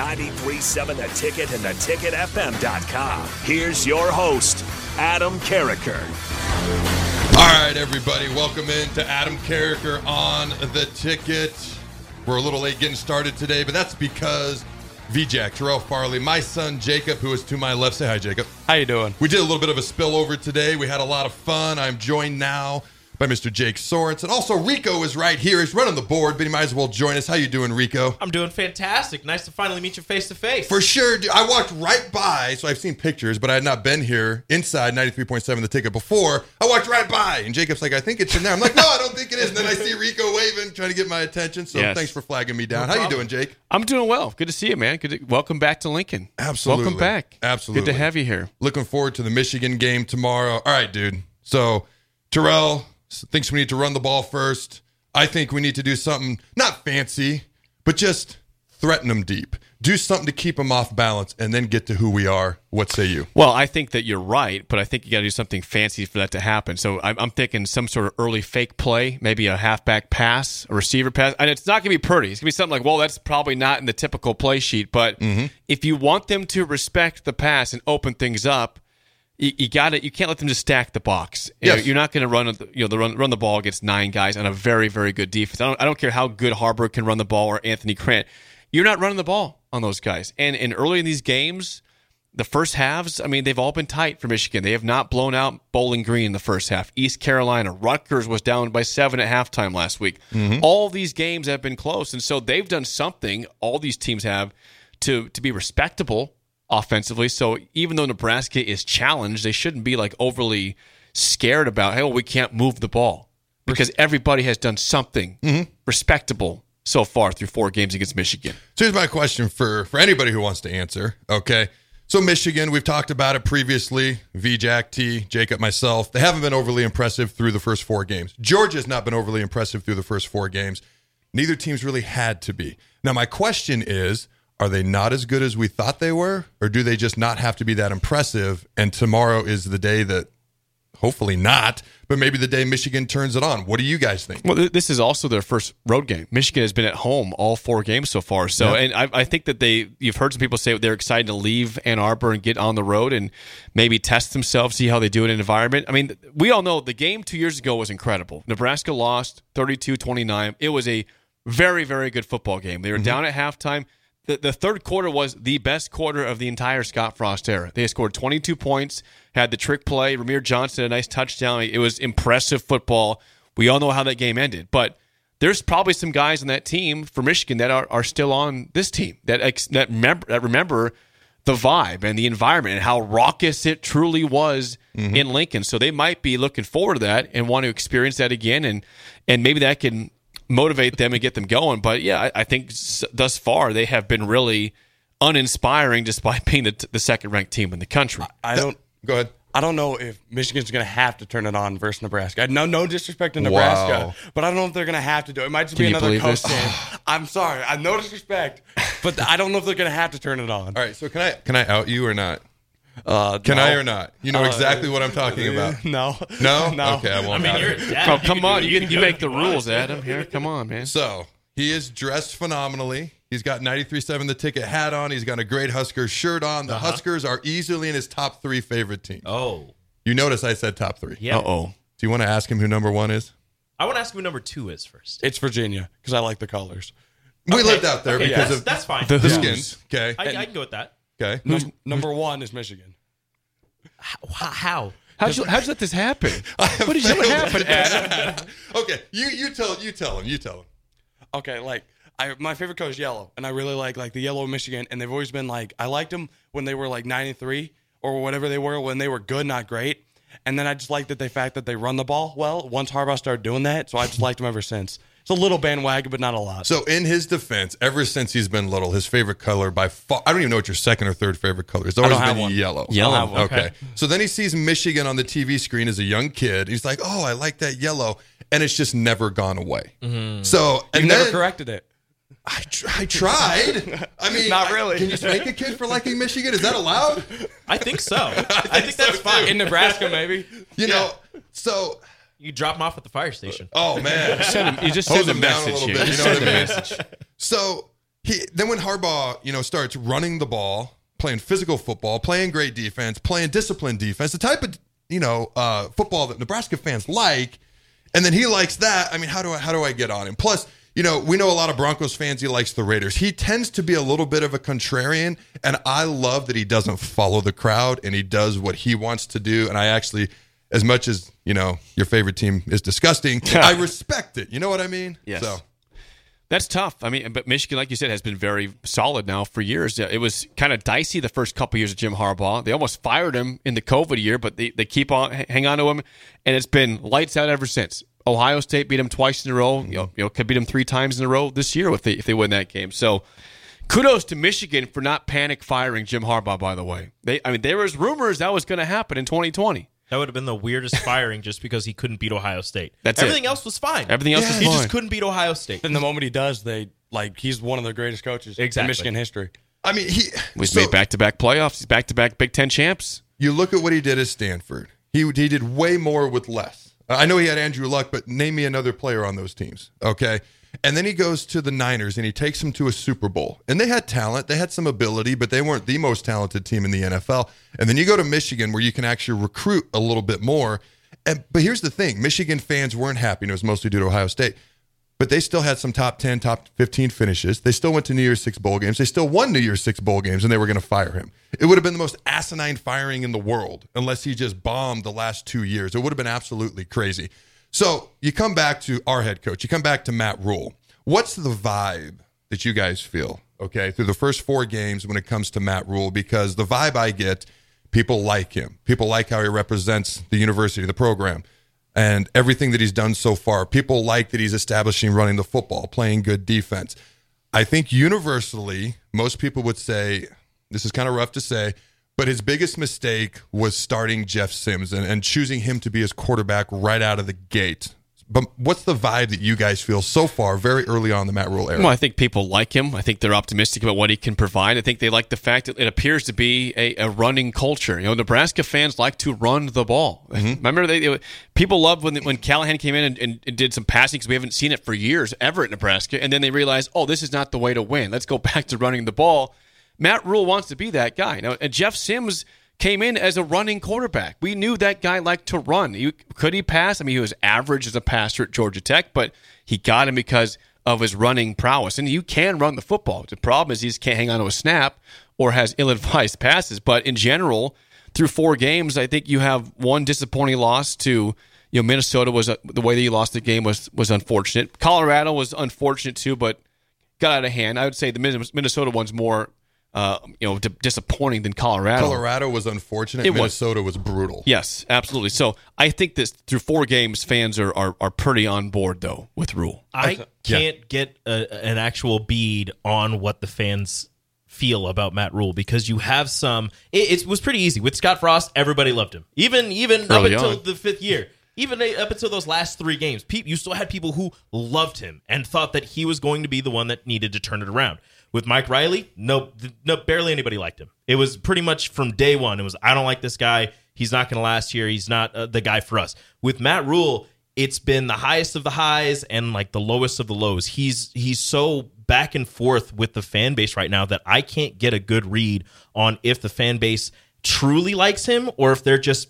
93.7 The Ticket and theticketfm.com. Here's your host, Adam Carriker. All right, everybody, welcome in to Adam Carriker on the ticket. We're a little late getting started today, but that's because VJack, Terrell Farley, my son Jacob, who is to my left. Say hi, Jacob. How you doing? We did a little bit of a spillover today. We had a lot of fun. I'm joined now by Mr. Jake Sorensen. And also, Rico is right here. He's running the board, but he might as well join us. How you doing, Rico? I'm doing fantastic. Nice to finally meet you face to face. For sure. dude. I walked right by, so I've seen pictures, but I had not been here inside 93.7 the ticket before. I walked right by, and Jacob's like, I think it's in there. I'm like, no, I don't think it is. And then I see Rico waving, trying to get my attention. So Yes. thanks for flagging me down. No How you doing, Jake? I'm doing well. Good to see you, man. Good. To, welcome back to Lincoln. Absolutely. Welcome back. Absolutely. Good to have you here. Looking forward to the Michigan game tomorrow. All right, dude. So Terrell thinks we need to run the ball first. I think we need to do something not fancy, but just threaten them deep. Do something to keep them off balance, and then get to who we are. What say you? Well, I think that you're right, but I think you got to do something fancy for that to happen. So I'm, I'm thinking some sort of early fake play, maybe a halfback pass, a receiver pass, and it's not going to be pretty. It's going to be something like, well, that's probably not in the typical play sheet. But mm-hmm. if you want them to respect the pass and open things up, you, you got to You can't let them just stack the box. You know, Yes. you're not going to run, you know, the run run the ball against nine guys on a very very good defense. I don't, I don't care how good Haarberg can run the ball or Anthony Grant. You're not running the ball on those guys. And and early in these games, the first halves, I mean, they've all been tight for Michigan. They have not blown out Bowling Green in the first half. East Carolina, Rutgers was down by seven at halftime last week. Mm-hmm. All these games have been close, and so they've done something. All these teams have to to be respectable offensively. So even though Nebraska is challenged, they shouldn't be like overly scared about, hey, well, we can't move the ball because everybody has done something mm-hmm. respectable so far through four games against Michigan. So here's my question for for anybody who wants to answer. Okay. So Michigan, we've talked about it previously. V Jack T, Jacob, myself. They haven't been overly impressive through the first four games. Georgia's not been overly impressive through the first four games. Neither team's really had to be. Now my question is, are they not as good as we thought they were? Or do they just not have to be that impressive? And tomorrow is the day that hopefully not, but maybe the day Michigan turns it on. What do you guys think? Well, this is also their first road game. Michigan has been at home all four games so far. So, and I, I think that they, you've heard some people say they're excited to leave Ann Arbor and get on the road and maybe test themselves, see how they do in an environment. I mean, we all know the game two years ago was incredible. Nebraska lost 32 29. It was a very, very good football game. They were mm-hmm. down at halftime. The, the third quarter was the best quarter of the entire Scott Frost era. They scored 22 points, had the trick play. Rahmir Johnson, a nice touchdown. It was impressive football. We all know how that game ended, but there's probably some guys on that team for Michigan that are, are still on this team that that remember that remember the vibe and the environment and how raucous it truly was mm-hmm. in Lincoln. So they might be looking forward to that and want to experience that again, and and maybe that can motivate them and get them going. But yeah, I, I think s- thus far they have been really uninspiring, despite being the, the second ranked team in the country. I don't. Go ahead. I don't know if Michigan's going to have to turn it on versus Nebraska. No, no disrespect to Nebraska, Wow. but I don't know if they're going to have to do it. It might just Can be another believe coach this? saying, "I'm sorry, I no disrespect, but I don't know if they're going to have to turn it on." All right, so can I can I out you or not? Uh, Can no. I or not? You know Uh, exactly what I'm talking about. No, No? no. Okay, I won't. out it. Come, come on, you, you make the rules, Adam. Here, come on, man. So he is dressed phenomenally. He's got 93.7 the ticket hat on. He's got a great Huskers shirt on. The Huskers are easily in his top three favorite teams. Oh, You notice I said top three. yeah. Uh oh. Do you want to ask him who number one is? I want to ask him who number two is first. It's Virginia because I like the colors. We lived out there Okay, because that's, of that's fine. The the Who's. skins. Okay. I, I can go with that. Okay. Num- number one is Michigan. How? how? How'd you, how'd you let this happen? What did you let happen, Adam? okay, you you tell you tell him. You tell him. Okay, like I my favorite color is yellow, and I really like like the yellow of Michigan, and they've always been like I liked them when they were like nine and three or whatever they were when they were good, not great. And then I just liked that the fact that they run the ball well. Once Harbaugh started doing that, so I just liked them ever since. It's a little bandwagon, but not a lot. So, in his defense, ever since he's been little, his favorite color by far, I don't even know what your second or third favorite color is. It's always don't have been one. yellow. Yellow. I don't have one. Okay. So then he sees Michigan on the TV screen as a young kid. He's like, oh, I like that yellow. And it's just never gone away. Mm-hmm. So, and you never then- corrected it. I, tr- I tried. I mean, Not I- really. can you spank a kid for liking Michigan? Is that allowed? I think so. I think, that's fine. In Nebraska, maybe. You know, so, You drop them off at the fire station. oh, man. Send him- you just Hose send a him down a message little here. bit, you know what a I mean? message. So he then when Harbaugh, you know, starts running the ball, playing physical football, playing great defense, playing disciplined defense, the type of you know uh, football that Nebraska fans like, and then he likes that. I mean, how do I how do I get on him? Plus, you know, we know a lot of Broncos fans. He likes the Raiders. He tends to be a little bit of a contrarian, and I love that he doesn't follow the crowd and he does what he wants to do. And I actually. As much as you know, your favorite team is disgusting. I respect it. You know what I mean? Yes. So That's tough. I mean, but Michigan, like you said, has been very solid now for years. It was kind of dicey the first couple years of Jim Harbaugh. They almost fired him in the COVID year, but they, they keep on hang on to him, and it's been lights out ever since. Ohio State beat him twice in a row. Mm-hmm. You know, you know could beat him three times in a row this year if they if they win that game. So. Kudos to Michigan for not panic firing Jim Harbaugh. By the way, they I mean there was rumors that was going to happen in 2020. That would have been the weirdest firing just because he couldn't beat Ohio State. That's Everything it. else was fine. Everything else was He fine. He just couldn't beat Ohio State. And the moment he does, they like he's one of the greatest coaches Exactly. in Michigan history. I mean, he He's so- made back to back playoffs. He's back to back Big Ten champs. you look at what he did at Stanford. He he did way more with less. I know he had Andrew Luck, but name me another player on those teams. Okay. And then he goes to the Niners and he takes them to a Super Bowl. And they had talent, they had some ability, but they weren't the most talented team in the NFL. And then you go to Michigan where you can actually recruit a little bit more. And but here's the thing, Michigan fans weren't happy, and it was mostly due to Ohio State. But they still had some top 10, top 15 finishes. They still went to New Year's Six bowl games. They still won New Year's Six bowl games, and they were going to fire him. It would have been the most asinine firing in the world unless he just bombed the last two years. It would have been absolutely crazy. So you come back to our head coach, you come back to Matt Rhule. What's the vibe that you guys feel, okay, through the first four games when it comes to Matt Rhule? Because the vibe I get, people like him. People like how he represents the university, the program and everything that he's done so far. People like that he's establishing running the football, playing good defense. I think universally, most people would say, this is kind of rough to say, but his biggest mistake was starting Jeff Sims and, and choosing him to be his quarterback right out of the gate. But what's the vibe that you guys feel so far, very early on in the Matt Rhule era? Well, I think people like him. I think they're optimistic about what he can provide. I think they like the fact that it appears to be a, a running culture. You know, Nebraska fans like to run the ball. Mm-hmm. Remember, they, they- people loved when when Callahan came in and, and, and did some passing because we haven't seen it for years ever at Nebraska, and then they realized, oh, this is not the way to win. Let's go back to running the ball. Matt Rhule wants to be that guy. Now, and Jeff Sims came in as a running quarterback. We knew that guy liked to run. He, could he pass? I mean, he was average as a passer at Georgia Tech, but he got him because of his running prowess. And you can run the football. The problem is he just can't hang on to a snap or has ill-advised passes. But in general, through four games, I think you have one disappointing loss to you know Minnesota was uh, the way that you lost the game was was unfortunate. Colorado was unfortunate too, but got out of hand. I would say the Minnesota one's more uh, you know d- disappointing than Colorado. Colorado was unfortunate. It was. Minnesota was brutal. Yes, absolutely. So I think this through four games, fans are are, are pretty on board though with Rhule. I can't get a, an actual bead on what the fans feel about Matt Rhule because you have some. It, it was pretty easy with Scott Frost. Everybody loved him, even even up Early until on. the fifth year. Even up until those last three games, you still had people who loved him and thought that he was going to be the one that needed to turn it around. With Mike Riley, no, no, barely anybody liked him. It was pretty much from day one. It was I don't like this guy. He's not going to last here. He's not uh, the guy for us. With Matt Rhule, it's been the highest of the highs and like the lowest of the lows. He's he's so back and forth with the fan base right now that I can't get a good read on if the fan base truly likes him or if they're just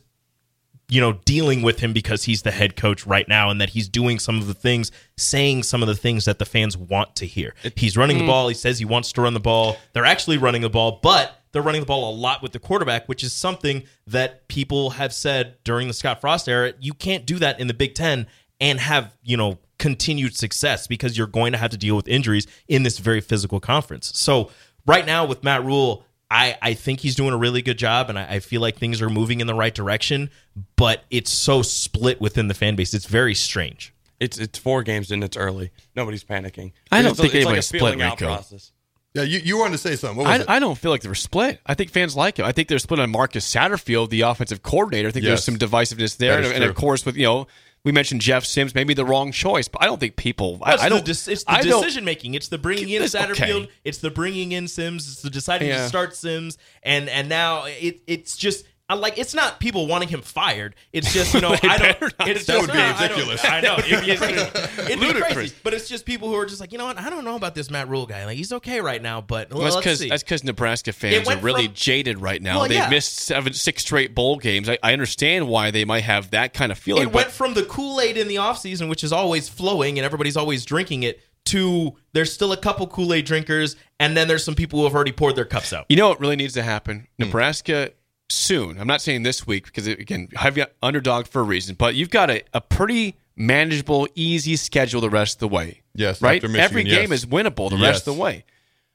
you know dealing with him because he's the head coach right now and that he's doing some of the things saying some of the things that the fans want to hear. He's running the hmm. ball, he says he wants to run the ball. They're actually running the ball, but they're running the ball a lot with the quarterback, which is something that people have said during the Scott Frost era. You can't do that in the Big Ten and have, you know, continued success because you're going to have to deal with injuries in this very physical conference. So right now with Matt Rhule, I, I think he's doing a really good job and I, I feel like things are moving in the right direction, but it's so split within the fan base. It's very strange. It's it's four games and it's early. Nobody's panicking. I don't It's think it's anybody's split, feeling out Rico. process. Yeah, you, you wanted to say something. What was I, it? I don't feel like they're split. I think fans like him. I think they're split on Marcus Satterfield, the offensive coordinator. I think Yes. there's some divisiveness there, and, and of course, with you know, we mentioned Jeff Sims, maybe the wrong choice, but I don't think people. I, It's I the don't. dec- it's the I decision making. It's the bringing in This- okay. Satterfield. It's the bringing in Sims. It's the deciding Yeah. to start Sims. And and now it it's just. I like it's not people wanting him fired. It's just you know I don't. It's That just, would be I don't- ridiculous. I know it'd be, it'd be crazy, but it's just people who are just like you know what I don't know about this Matt Rhule guy. Like he's okay right now, but well, Well, that's let's because see. that's because Nebraska fans are really from- jaded right now. Well, They've yeah. missed seven, six straight bowl games. I, I understand why they might have that kind of feeling. it went from the Kool Aid in the offseason, which is always flowing and everybody's always drinking it, to there's still a couple Kool Aid drinkers, and then there's some people who have already poured their cups out. You know what really needs to happen? Hmm. Nebraska soon. I'm not saying this week because again, I've got underdog for a reason, but you've got a, a pretty manageable, easy schedule the rest of the way. Yes, right. Michigan, Every game yes. is winnable the Yes. rest of the way.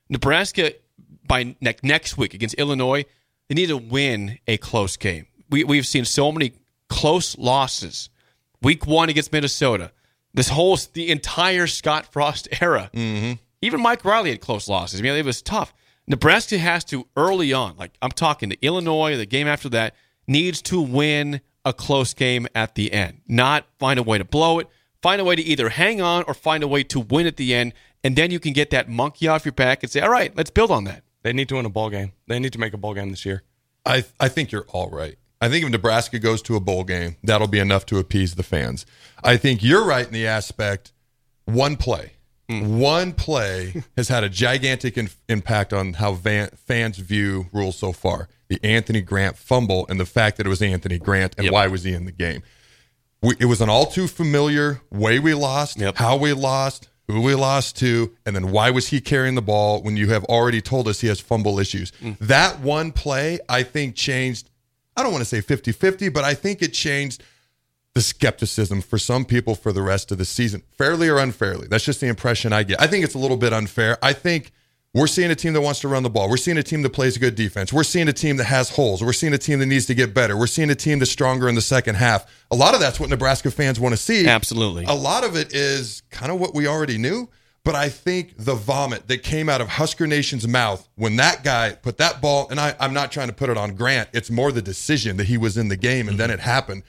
Nebraska by ne- next week against Illinois, they need to win a close game. We we've seen so many close losses. Week one against Minnesota. This whole the entire Scott Frost era. Mm-hmm. Even Mike Riley had close losses. I mean, it was tough. Nebraska has to early on, like I'm talking to Illinois, the game after that, needs to win a close game at the end, not find a way to blow it. Find a way to either hang on or find a way to win at the end, and then you can get that monkey off your back and say, "All right, let's build on that." They need to win a bowl game. They need to make a bowl game this year. I I think you're all right. I think if Nebraska goes to a bowl game, that'll be enough to appease the fans. I think you're right in the aspect. One play, Mm. one play has had a gigantic in, impact on how van, fans view rules so far. The Anthony Grant fumble and the fact that it was Anthony Grant and why was he in the game. We, it was an all too familiar way we lost, Yep. how we lost, who we lost to, and then why was he carrying the ball when you have already told us he has fumble issues. Mm. That one play, I think, changed, I don't want to say 50 50, but I think it changed the skepticism for some people for the rest of the season, fairly or unfairly. That's just the impression I get. I think it's a little bit unfair. I think we're seeing a team that wants to run the ball. We're seeing a team that plays good defense. We're seeing a team that has holes. We're seeing a team that needs to get better. We're seeing a team that's stronger in the second half. A lot of that's what Nebraska fans want to see. Absolutely. A lot of it is kind of what we already knew. But I think the vomit that came out of Husker Nation's mouth when that guy put that ball, and I, I'm not trying to put it on Grant, it's more the decision that he was in the game and then mm-hmm. it happened.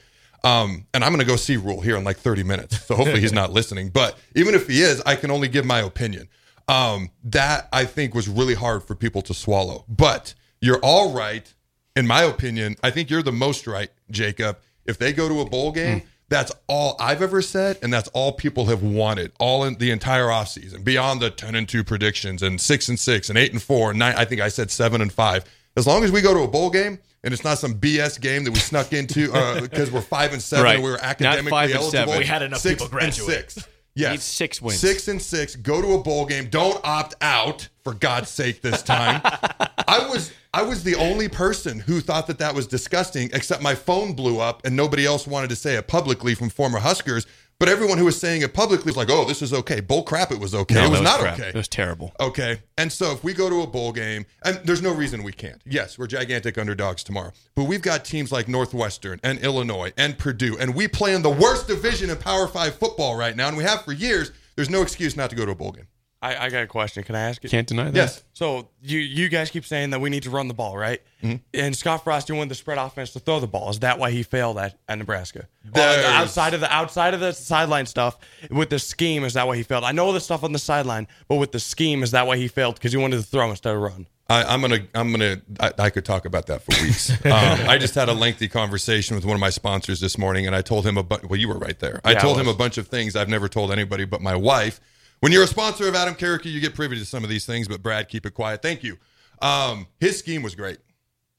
Um, and I'm going to go see Rhule here in like 30 minutes. So hopefully he's not listening. But even if he is, I can only give my opinion. Um, that I think was really hard for people to swallow. But you're all right. In my opinion, I think you're the most right, Jacob. If they go to a bowl game, that's all I've ever said, and that's all people have wanted all in the entire offseason, beyond the 10 and 2 predictions and 6 and 6 and 8 and 4 and 9. I think I said 7 and 5. As long as we go to a bowl game and it's not some BS game that we snuck into uh, because we're 5 and 7 Right. and we were academically five and eligible. seven. We had enough six people and graduate. 6. Yes. Need six wins. Six and six. Go to a bowl game. Don't opt out for God's sake this time. I was I was the only person who thought that that was disgusting, except my phone blew up and nobody else wanted to say it publicly from former Huskers. But everyone who was saying it publicly was like, "Oh, this is okay." Bull crap! It was okay. No, it was that not crap. okay. It was terrible. Okay. And so if we go to a bowl game, and there's no reason we can't. Yes, we're gigantic underdogs tomorrow. But we've got teams like Northwestern and Illinois and Purdue, and we play in the worst division in Power Five football right now, and we have for years. There's no excuse not to go to a bowl game. I, I got a question. Can I ask it? Can't deny that. Yes. So you you guys keep saying that we need to run the ball, right? Mm-hmm. And Scott Frost, you wanted the spread offense to throw the ball. Is that why he failed at, at Nebraska? There's- outside of the outside of the sideline stuff, with the scheme, is that why he failed? I know the stuff on the sideline, but with the scheme, is that why he failed? Because he wanted to throw instead of run. I, I'm gonna, I'm gonna, I, I could talk about that for weeks. um, I just had a lengthy conversation with one of my sponsors this morning, and I told him a well, you were right there. I Yeah, I told him a bunch of things I've never told anybody but my wife. When you're a sponsor of Adam Carriker, you get privy to some of these things, but Brad, keep it quiet. Thank you. Um, his scheme was great.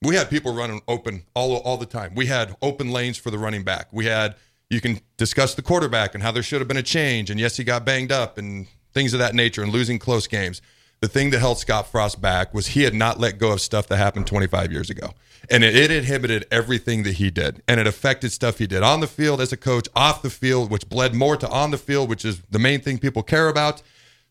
We had people running open all all the time. We had open lanes for the running back. We had you can discuss the quarterback and how there should have been a change, and yes, he got banged up and things of that nature and losing close games. The thing that held Scott Frost back was he had not let go of stuff that happened 25 years ago. And it, it inhibited everything that he did. And it affected stuff he did on the field as a coach, off the field, which bled more to on the field, which is the main thing people care about.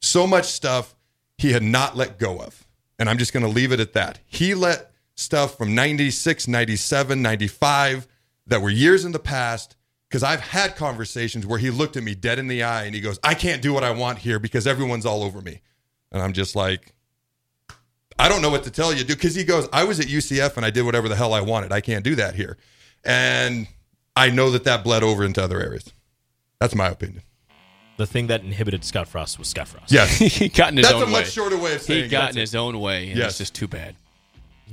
So much stuff he had not let go of. And I'm just going to leave it at that. He let stuff from 96, 97, 95 that were years in the past because I've had conversations where he looked at me dead in the eye and he goes, I can't do what I want here because everyone's all over me. And I'm just like, I don't know what to tell you, dude. Because he goes, I was at UCF and I did whatever the hell I wanted. I can't do that here. And I know that that bled over into other areas. That's my opinion. The thing that inhibited Scott Frost was Scott Frost. Yes. he got in his That's own way. That's a much shorter way of saying He got that's in his own way, and Yes. it's just too bad.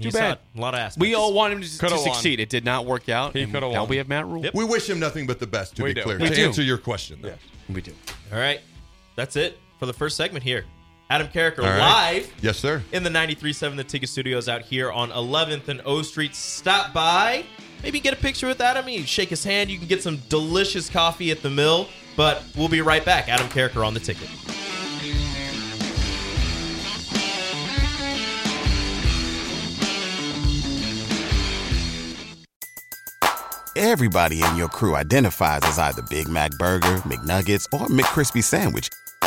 Too saw bad. a lot of aspects. We all want him to, to succeed. It did not work out. He and coulda now won. we have Matt Rhule. Yep. We wish him nothing but the best, to We be do. clear. We to do. answer your question, though. We do. All right. That's it for the first segment here. Adam Carriker All right. live Yes, sir. in the 93.7 The Ticket Studios out here on 11th and O Street. Stop by. Maybe get a picture with Adam. You can shake his hand. You can get some delicious coffee at the mill. But we'll be right back. Adam Carriker on the ticket. Everybody in your crew identifies as either Big Mac Burger, McNuggets, or McCrispy Sandwich.